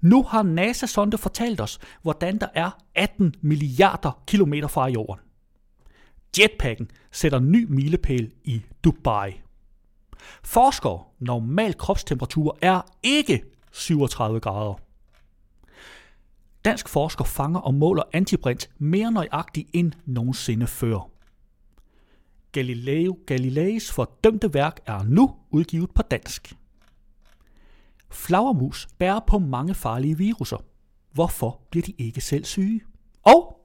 Nu har NASA-sonde fortalt os, hvordan der er 18 milliarder kilometer fra jorden. Jetpacken sætter ny milepæl i Dubai. Forskere, normal kropstemperatur er ikke 37 grader. Dansk forsker fanger og måler antibrint mere nøjagtigt end nogensinde før. Galileo Galileis fordømte værk er nu udgivet på dansk. Flagermus bærer på mange farlige viruser. Hvorfor bliver de ikke selv syge? Og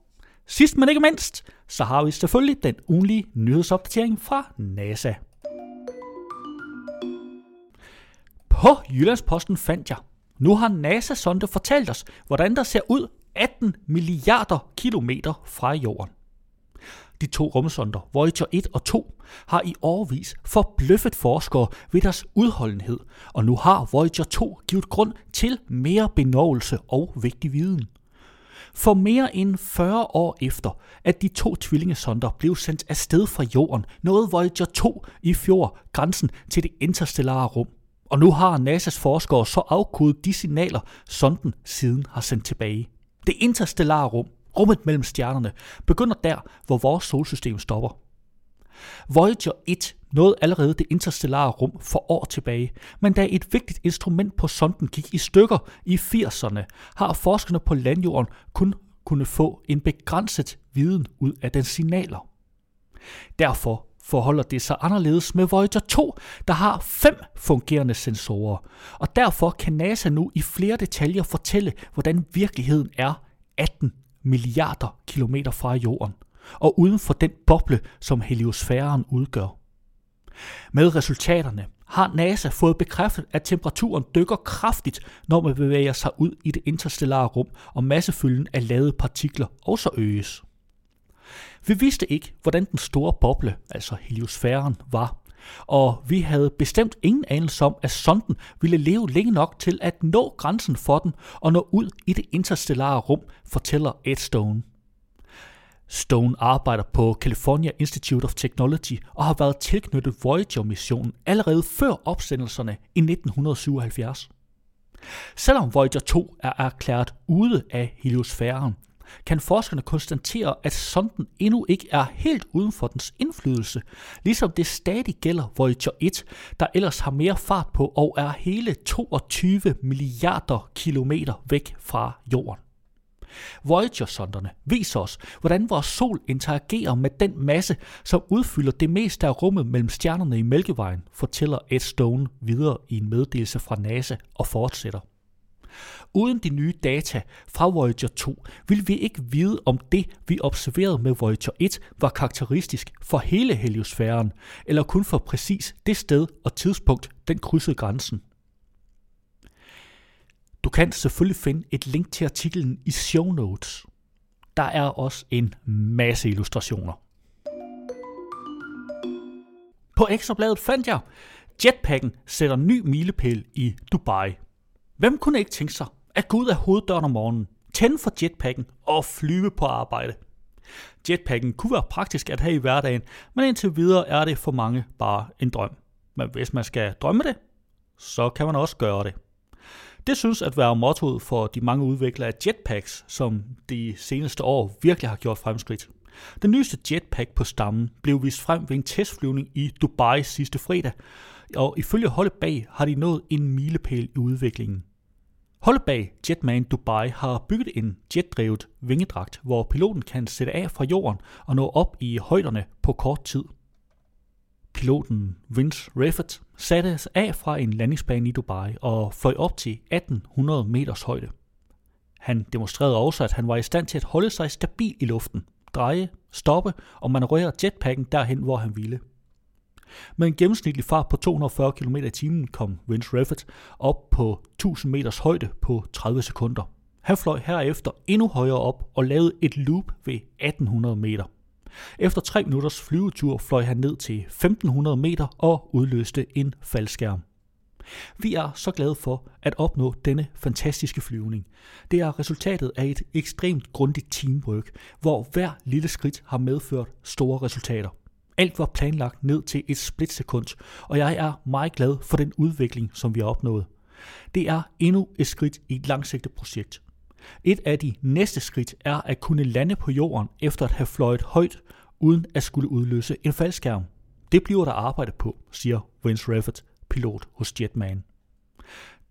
sidst men ikke mindst, så har vi selvfølgelig den ugenlige nyhedsopdatering fra NASA. På Jyllandsposten fandt jeg, nu har NASA-sonde fortalt os, hvordan der ser ud 18 milliarder kilometer fra jorden. De to rumsonder, Voyager 1 og 2, har i årvis forbløffet forskere ved deres udholdenhed, og nu har Voyager 2 givet grund til mere benovelse og vigtig viden. For mere end 40 år efter, at de to tvillingesonder blev sendt afsted fra jorden, nåede Voyager 2 i fjor grænsen til det interstellare rum. Og nu har NASA's forskere så afkodet de signaler, sonden siden har sendt tilbage. Det interstellare rum, rummet mellem stjernerne, begynder der, hvor vores solsystem stopper. Voyager 1 nåede allerede det interstellare rum for år tilbage, men da et vigtigt instrument på sonden gik i stykker i 80'erne, har forskerne på landjorden kun kunne få en begrænset viden ud af den signaler. Derfor forholder det sig anderledes med Voyager 2, der har fem fungerende sensorer, og derfor kan NASA nu i flere detaljer fortælle, hvordan virkeligheden er 18 milliarder kilometer fra jorden, og uden for den boble, som heliosfæren udgør. Med resultaterne har NASA fået bekræftet, at temperaturen dykker kraftigt, når man bevæger sig ud i det interstellare rum, og massefylden af lavede partikler også øges. Vi vidste ikke, hvordan den store boble, altså heliosfæren, var, og vi havde bestemt ingen anelse om, at sonden ville leve længe nok til at nå grænsen for den og nå ud i det interstellare rum, fortæller Ed Stone. Stone arbejder på California Institute of Technology og har været tilknyttet Voyager-missionen allerede før opsendelserne i 1977. Selvom Voyager 2 er erklæret ude af heliosfæren, kan forskerne konstatere, at sonden endnu ikke er helt uden for dens indflydelse, ligesom det stadig gælder Voyager 1, der ellers har mere fart på og er hele 22 milliarder kilometer væk fra jorden. Voyager-sonderne viser os, hvordan vores sol interagerer med den masse, som udfylder det meste af rummet mellem stjernerne i Mælkevejen, fortæller Ed Stone videre i en meddelelse fra NASA og fortsætter. Uden de nye data fra Voyager 2 vil vi ikke vide, om det, vi observerede med Voyager 1, var karakteristisk for hele heliosfæren, eller kun for præcis det sted og tidspunkt, den krydsede grænsen. Du kan selvfølgelig finde et link til artiklen i show notes. Der er også en masse illustrationer. På Ekstrabladet fandt jeg, jetpacken sætter ny milepæl i Dubai. Hvem kunne ikke tænke sig at gå ud af hoveddøren om morgenen, tænde for jetpacken og flyve på arbejde? Jetpacken kunne være praktisk at have i hverdagen, men indtil videre er det for mange bare en drøm. Men hvis man skal drømme det, så kan man også gøre det. Det synes at være mottoet for de mange udviklere af jetpacks, som de seneste år virkelig har gjort fremskridt. Den nyeste jetpack på stammen blev vist frem ved en testflyvning i Dubai sidste fredag, og ifølge holdet bag har de nået en milepæl i udviklingen. Holdet bag Jetman Dubai har bygget en jetdrevet vingedragt, hvor piloten kan sætte af fra jorden og nå op i højderne på kort tid. Piloten Vince Reffet satte af fra en landingsbane i Dubai og fløj op til 1800 meters højde. Han demonstrerede også, at han var i stand til at holde sig stabil i luften, dreje, stoppe og manøvrere jetpacken derhen, hvor han ville. Med en gennemsnitlig fart på 240 km i timen kom Vince Reffet op på 1000 meters højde på 30 sekunder. Han fløj herefter endnu højere op og lavede et loop ved 1800 meter. Efter tre minutters flyvetur fløj han ned til 1500 meter og udløste en faldskærm. Vi er så glade for at opnå denne fantastiske flyvning. Det er resultatet af et ekstremt grundigt teamwork, hvor hver lille skridt har medført store resultater. Alt var planlagt ned til et splitsekund, og jeg er meget glad for den udvikling, som vi har opnået. Det er endnu et skridt i et langsigtet projekt. Et af de næste skridt er at kunne lande på jorden efter at have fløjet højt, uden at skulle udløse en faldskærm. Det bliver der arbejde på, siger Vince Reffett, pilot hos Jetman.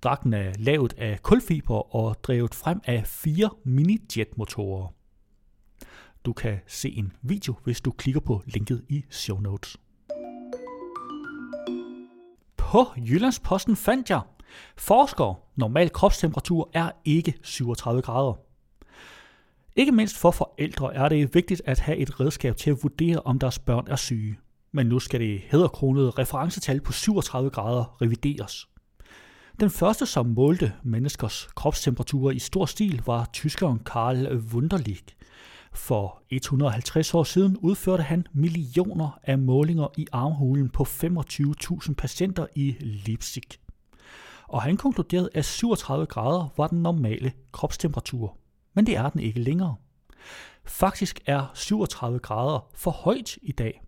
Dragten er lavet af kulfiber og drevet frem af fire mini-jetmotorer. Du kan se en video, hvis du klikker på linket i show notes. På Jyllandsposten fandt jeg, forskere, normal kropstemperatur er ikke 37 grader. Ikke mindst for forældre er det vigtigt at have et redskab til at vurdere, om deres børn er syge. Men nu skal det hedderkronede referencetal på 37 grader revideres. Den første, som målte menneskers kropstemperatur i stor stil, var tyskeren Karl Wunderlich. For 150 år siden udførte han millioner af målinger i armhulen på 25.000 patienter i Leipzig. Og han konkluderede, at 37 grader var den normale kropstemperatur. Men det er den ikke længere. Faktisk er 37 grader for højt i dag.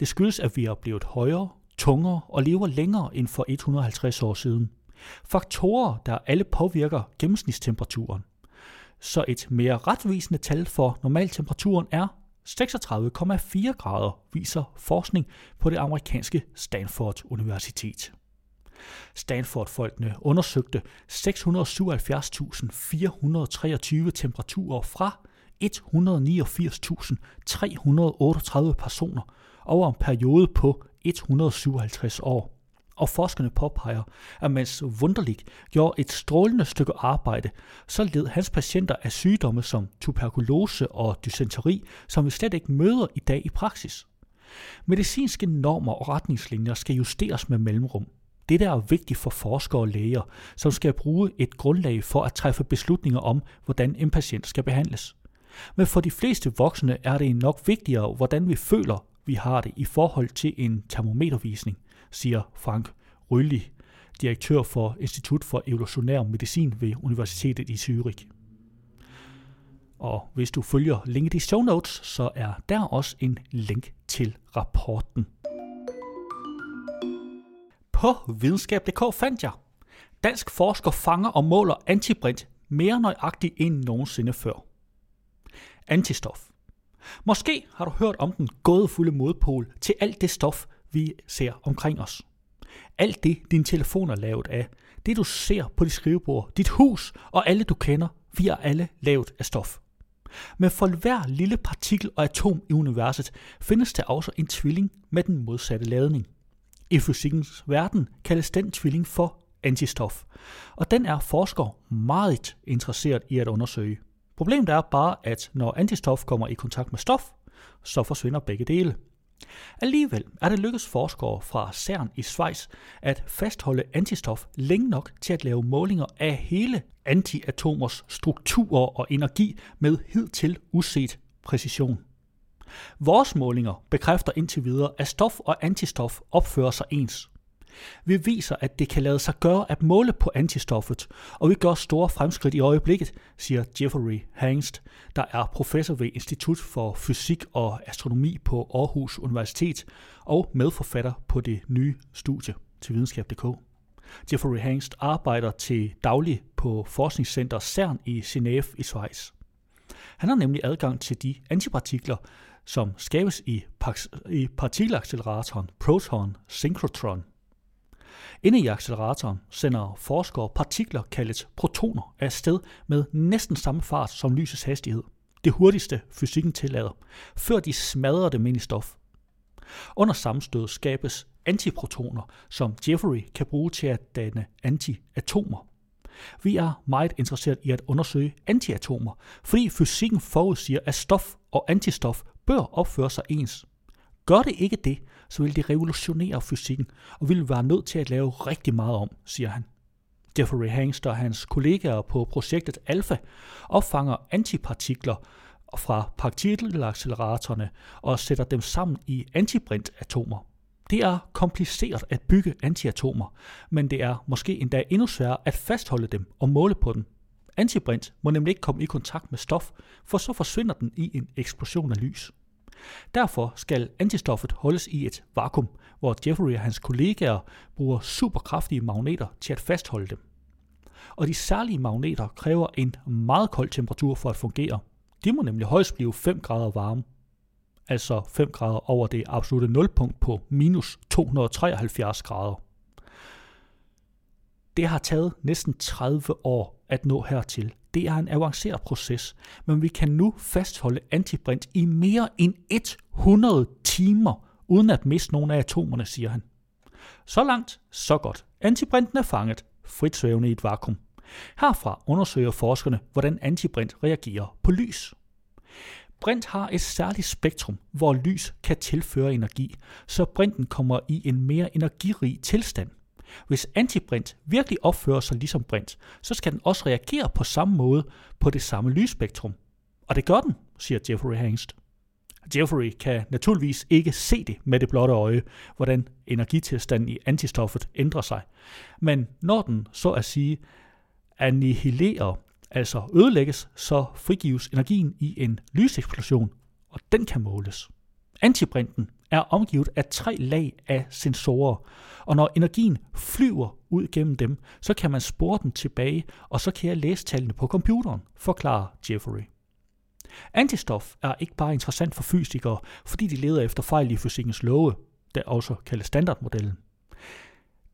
Det skyldes, at vi er blevet højere, tungere og lever længere end for 150 år siden. Faktorer, der alle påvirker gennemsnitstemperaturen. Så et mere retvisende tal for normaltemperaturen er 36,4 grader, viser forskning på det amerikanske Stanford Universitet. Stanford-folkene undersøgte 677.423 temperaturer fra 189.338 personer over en periode på 157 år. Og forskerne påpeger, at mens Wunderlich gjorde et strålende stykke arbejde, så led hans patienter af sygdomme som tuberkulose og dysenteri, som vi slet ikke møder i dag i praksis. Medicinske normer og retningslinjer skal justeres med mellemrum. Det der er vigtigt for forskere og læger, som skal bruge et grundlag for at træffe beslutninger om, hvordan en patient skal behandles. Men for de fleste voksne er det nok vigtigere, hvordan vi føler, vi har det i forhold til en termometervisning, siger Frank Rølli, direktør for Institut for Evolutionær Medicin ved Universitetet i Zürich. Og hvis du følger linket i show notes, så er der også en link til rapporten. På videnskab.dk fandt jeg, dansk forsker fanger og måler antibrint mere nøjagtigt end nogensinde før. Antistof. Måske har du hørt om den gådefulde modpol til alt det stof, vi ser omkring os. Alt det, din telefon er lavet af, det du ser på dit skrivebord, dit hus og alle du kender, vi er alle lavet af stof. Men for hver lille partikel og atom i universet findes der også en tvilling med den modsatte ladning. I fysikkens verden kaldes den tvilling for antistof, og den er forskere meget interesseret i at undersøge. Problemet er bare, at når antistof kommer i kontakt med stof, så forsvinder begge dele. Alligevel er det lykkedes forskere fra CERN i Schweiz at fastholde antistof længe nok til at lave målinger af hele antiatomers strukturer og energi med hidtil uset præcision. Vores målinger bekræfter indtil videre, at stof og antistof opfører sig ens. Vi viser, at det kan lade sig gøre at måle på antistoffet, og vi gør store fremskridt i øjeblikket, siger Jeffrey Hangst, der er professor ved Institut for Fysik og Astronomi på Aarhus Universitet og medforfatter på det nye studie til videnskab.dk. Jeffrey Hangst arbejder til daglig på forskningscenter CERN i Genève i Schweiz. Han har nemlig adgang til de antipartikler, som skabes i, i partikelacceleratoren proton synchrotron. Inde i acceleratoren sender forskere partikler kaldet protoner afsted med næsten samme fart som lysets hastighed. Det hurtigste fysikken tillader, før de smadrer det ind i stof. Under sammenstød skabes antiprotoner, som Jeffrey kan bruge til at danne antiatomer. Vi er meget interesseret i at undersøge antiatomer, fordi fysikken forudsiger, at stof og antistof bør opføre sig ens. Gør det ikke det, så vil det revolutionere fysikken, og vil være nødt til at lave rigtig meget om, siger han. Jeffrey Hangst og hans kollegaer på projektet ALPHA opfanger antipartikler fra partikelacceleratorerne og sætter dem sammen i antibrintatomer. Det er kompliceret at bygge antiatomer, men det er måske endda endnu sværere at fastholde dem og måle på dem. Antibrint må nemlig ikke komme i kontakt med stof, for så forsvinder den i en eksplosion af lys. Derfor skal antistoffet holdes i et vakuum, hvor Jeffrey og hans kollegaer bruger superkraftige magneter til at fastholde dem. Og de særlige magneter kræver en meget kold temperatur for at fungere. De må nemlig højst blive 5 grader varme, altså 5 grader over det absolute nulpunkt på minus 273 grader. Det har taget næsten 30 år at nå hertil. Det er en avanceret proces, men vi kan nu fastholde antibrint i mere end 100 timer, uden at miste nogle af atomerne, siger han. Så langt, så godt. Antibrinten er fanget, frit svævende i et vakuum. Herfra undersøger forskerne, hvordan antibrint reagerer på lys. Brint har et særligt spektrum, hvor lys kan tilføre energi, så brinten kommer i en mere energirig tilstand. Hvis antibrint virkelig opfører sig ligesom brint, så skal den også reagere på samme måde på det samme lysspektrum. Og det gør den, siger Jeffrey Hangst. Jeffrey kan naturligvis ikke se det med det blotte øje, hvordan energitilstanden i antistoffet ændrer sig. Men når den så at sige annihilerer, altså ødelægges, så frigives energien i en lyseksplosion, og den kan måles. Antibrinten er omgivet af tre lag af sensorer, og når energien flyver ud gennem dem, så kan man spore den tilbage, og så kan jeg læse tallene på computeren, forklarer Jeffrey. Antistof er ikke bare interessant for fysikere, fordi de leder efter fejl i fysikkens love, der også kaldes standardmodellen.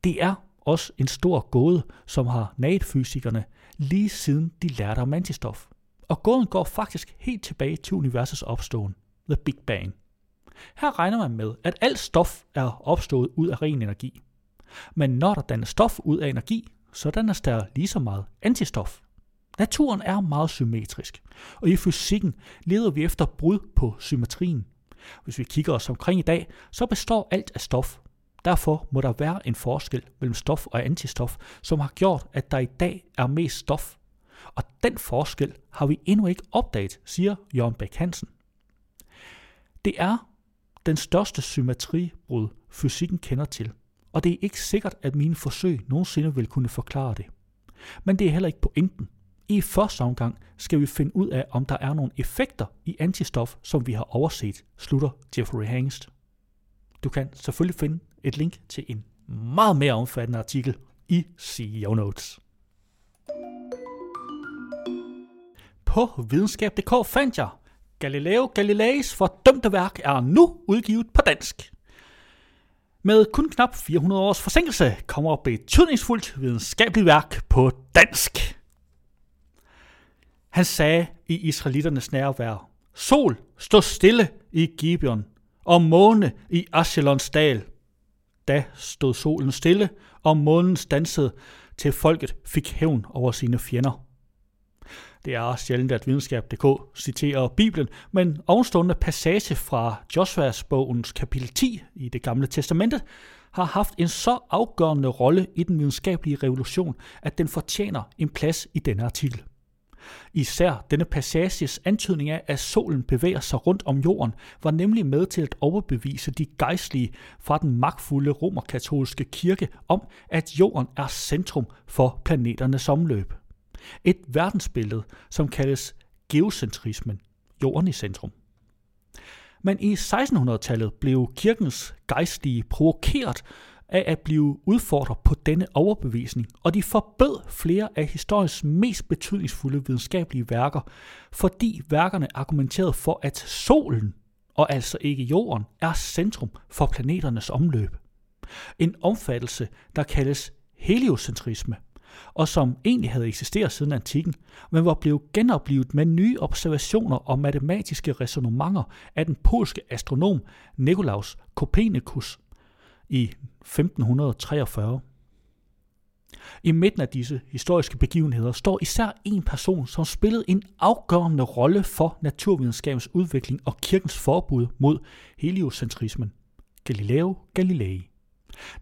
Det er også en stor gåde, som har naget fysikerne lige siden de lærte om antistof. Og gåden går faktisk helt tilbage til universets opståen, The Big Bang. Her regner man med, at alt stof er opstået ud af ren energi. Men når der dannes stof ud af energi, så dannes der lige så meget antistof. Naturen er meget symmetrisk, og i fysikken leder vi efter brud på symmetrien. Hvis vi kigger os omkring i dag, så består alt af stof. Derfor må der være en forskel mellem stof og antistof, som har gjort, at der i dag er mest stof. Og den forskel har vi endnu ikke opdaget, siger Jørgen Bæk Hansen. Det er den største symmetribrud, fysikken kender til, og det er ikke sikkert, at mine forsøg nogensinde vil kunne forklare det. Men det er heller ikke pointen. I første omgang skal vi finde ud af, om der er nogle effekter i antistof, som vi har overset, slutter Jeffrey Hangst. Du kan selvfølgelig finde et link til en meget mere omfattende artikel i CEO Notes. På videnskab.dk fandt jeg, Galileo Galileis fordømte værk er nu udgivet på dansk. Med kun knap 400 års forsinkelse kommer betydningsfuldt videnskabeligt værk på dansk. Han sagde i israeliternes nærvær, Sol, stå stille i Gibeon, og måne i Ashelons dal. Da stod solen stille, og månen stansede, til folket fik hævn over sine fjender. Det er sjældent, at videnskab.dk citerer Bibelen, men ovenstående passage fra Josuas bogens kapitel 10 i det gamle testamente har haft en så afgørende rolle i den videnskabelige revolution, at den fortjener en plads i denne artikel. Især denne passages antydning af, at solen bevæger sig rundt om jorden, var nemlig med til at overbevise de gejstlige fra den magtfulde romerkatolske kirke om, at jorden er centrum for planeternes omløb. Et verdensbillede, som kaldes geocentrismen, jorden i centrum. Men i 1600-tallet blev kirkens gejstlige provokeret af at blive udfordret på denne overbevisning, og de forbød flere af historiens mest betydningsfulde videnskabelige værker, fordi værkerne argumenterede for, at solen, og altså ikke jorden, er centrum for planeternes omløb. En omfattelse, der kaldes heliocentrisme, og som egentlig havde eksisteret siden antikken, men var blevet genoplevet med nye observationer og matematiske resonemanger af den polske astronom Nikolaus Kopernikus i 1543. I midten af disse historiske begivenheder står især en person, som spillede en afgørende rolle for naturvidenskabens udvikling og kirkens forbud mod heliocentrismen, Galileo Galilei.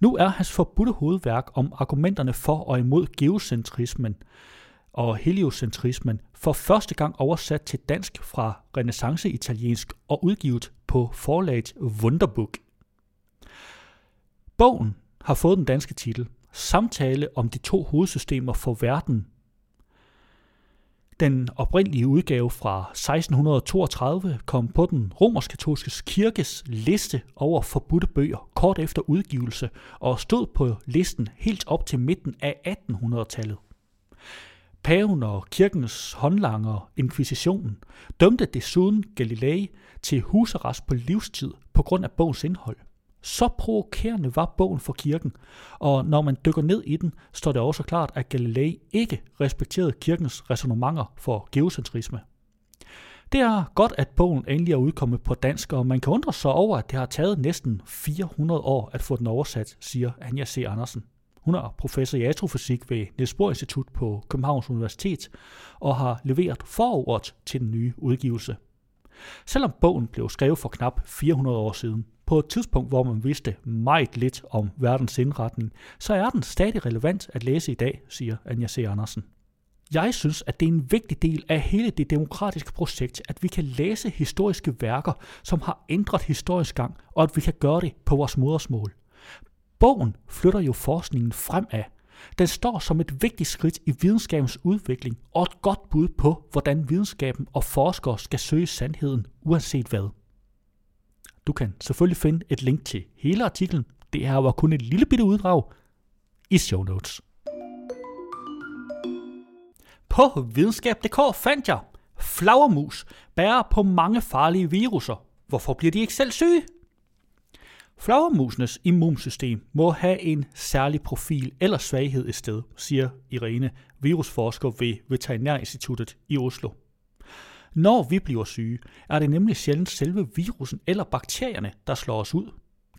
Nu er hans forbudte hovedværk om argumenterne for og imod geocentrismen og heliocentrismen for første gang oversat til dansk fra renaissance-italiensk og udgivet på forlaget Wunderbook. Bogen har fået den danske titel Samtale om de to hovedsystemer for verden. Den oprindelige udgave fra 1632 kom på den romersk-katolske kirkes liste over forbudte bøger kort efter udgivelse og stod på listen helt op til midten af 1800-tallet. Paven og kirkens håndlanger, inkvisitionen, dømte desuden Galilei til husarrest på livstid på grund af bogens indhold. Så provokerende var bogen for kirken, og når man dykker ned i den, står det også klart, at Galilei ikke respekterede kirkens resonemanger for geocentrisme. Det er godt, at bogen endelig er udkommet på dansk, og man kan undre sig over, at det har taget næsten 400 år at få den oversat, siger Anja C. Andersen. Hun er professor i astrofysik ved Niels Bohr Institut på Københavns Universitet og har leveret forordet til den nye udgivelse. Selvom bogen blev skrevet for knap 400 år siden, på et tidspunkt, hvor man vidste meget lidt om verdens indretning, så er den stadig relevant at læse i dag, siger Anja C. Andersen. Jeg synes, at det er en vigtig del af hele det demokratiske projekt, at vi kan læse historiske værker, som har ændret historisk gang, og at vi kan gøre det på vores modersmål. Bogen flytter jo forskningen fremad. Den står som et vigtigt skridt i videnskabens udvikling og et godt bud på, hvordan videnskaben og forskere skal søge sandheden uanset hvad. Du kan selvfølgelig finde et link til hele artiklen. Det her var kun et lille bitte uddrag i show notes. På videnskab.dk fandt jeg, flagermus bærer på mange farlige viruser. Hvorfor bliver de ikke selv syge? Flagermusenes immunsystem må have en særlig profil eller svaghed i sted, siger Irene, virusforsker ved Veterinærinstituttet i Oslo. Når vi bliver syge, er det nemlig sjældent selve virusen eller bakterierne, der slår os ud.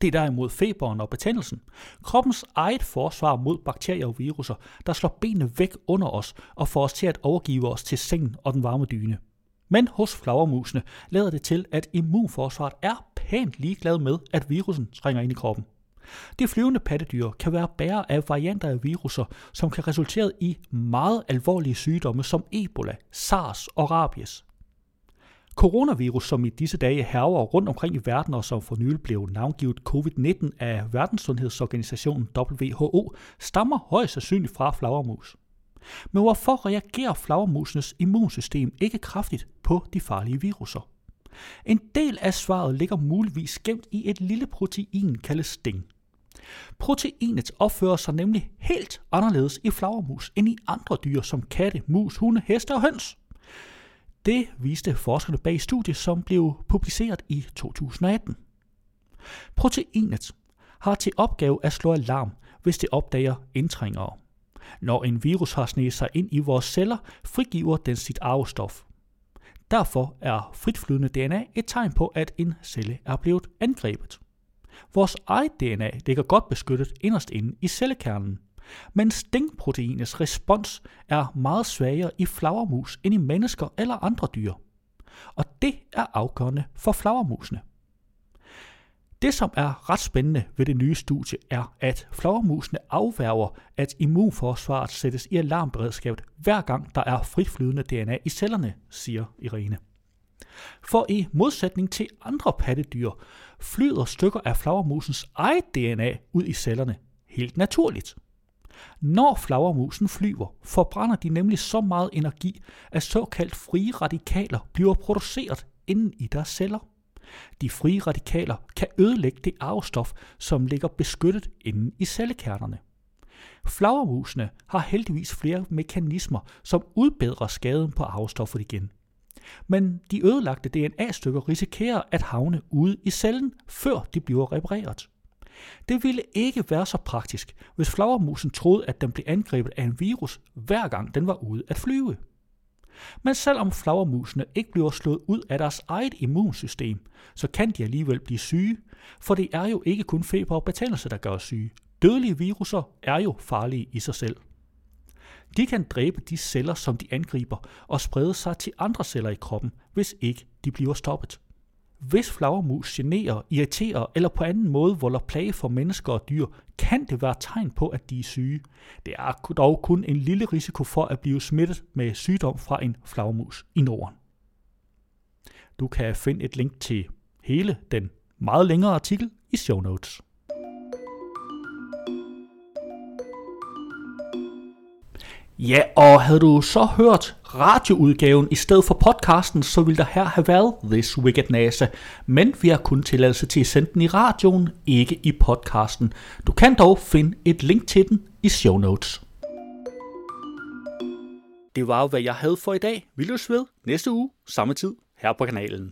Det er derimod feberen og betændelsen. Kroppens eget forsvar mod bakterier og viruser, der slår benene væk under os og får os til at overgive os til sengen og den varme dyne. Men hos flagermusene lader det til, at immunforsvaret er pænt ligeglad med, at virusen trænger ind i kroppen. De flyvende pattedyr kan være bærer af varianter af viruser, som kan resultere i meget alvorlige sygdomme som Ebola, SARS og rabies. Coronavirus, som i disse dage herver rundt omkring i verden og som for nylig blev navngivet covid-19 af Verdenssundhedsorganisationen WHO, stammer højst sandsynligt fra flagermus. Men hvorfor reagerer flagermusenes immunsystem ikke kraftigt på de farlige viruser? En del af svaret ligger muligvis gemt i et lille protein kaldet sting. Proteinet opfører sig nemlig helt anderledes i flagermus end i andre dyr som katte, mus, hunde, heste og høns. Det viste forskerne bag studiet, som blev publiceret i 2018. Proteinet har til opgave at slå alarm, hvis det opdager indtrængere. Når en virus har sneget sig ind i vores celler, frigiver den sit arvestof. Derfor er fritflydende DNA et tegn på, at en celle er blevet angrebet. Vores eget DNA ligger godt beskyttet inderst inde i cellekernen, men stinkproteinets respons er meget svagere i flagermus end i mennesker eller andre dyr. Og det er afgørende for flagermusene. Det, som er ret spændende ved det nye studie, er, at flagermusene afværger, at immunforsvaret sættes i alarmberedskabet, hver gang der er fritflydende DNA i cellerne, siger Irene. For i modsætning til andre pattedyr, flyder stykker af flagermusens eget DNA ud i cellerne helt naturligt. Når flagermusen flyver, forbrænder de nemlig så meget energi, at såkaldt frie radikaler bliver produceret inden i deres celler. De frie radikaler kan ødelægge det arvestof, som ligger beskyttet inde i cellekernerne. Flagermusene har heldigvis flere mekanismer, som udbedrer skaden på arvestoffet igen. Men de ødelagte DNA-stykker risikerer at havne ude i cellen, før de bliver repareret. Det ville ikke være så praktisk, hvis flagermusen troede, at den blev angrebet af en virus, hver gang den var ude at flyve. Men selvom flagermusene ikke bliver slået ud af deres eget immunsystem, så kan de alligevel blive syge, for det er jo ikke kun feber og betændelse, der gør syge. Dødelige viruser er jo farlige i sig selv. De kan dræbe de celler, som de angriber, og sprede sig til andre celler i kroppen, hvis ikke de bliver stoppet. Hvis flagermus generer, irriterer eller på anden måde volder plage for mennesker og dyr, kan det være tegn på, at de er syge. Det er dog kun en lille risiko for at blive smittet med sygdom fra en flagermus i Norden. Du kan finde et link til hele den meget længere artikel i show notes. Ja, og havde du så hørt radioudgaven i stedet for podcasten, så ville der her have været This Wicked NASA. Men vi har kun tilladelse til at sende den i radioen, ikke i podcasten. Du kan dog finde et link til den i show notes. Det var jo, hvad jeg havde for i dag. Vi løs ved næste uge, samme tid, her på kanalen.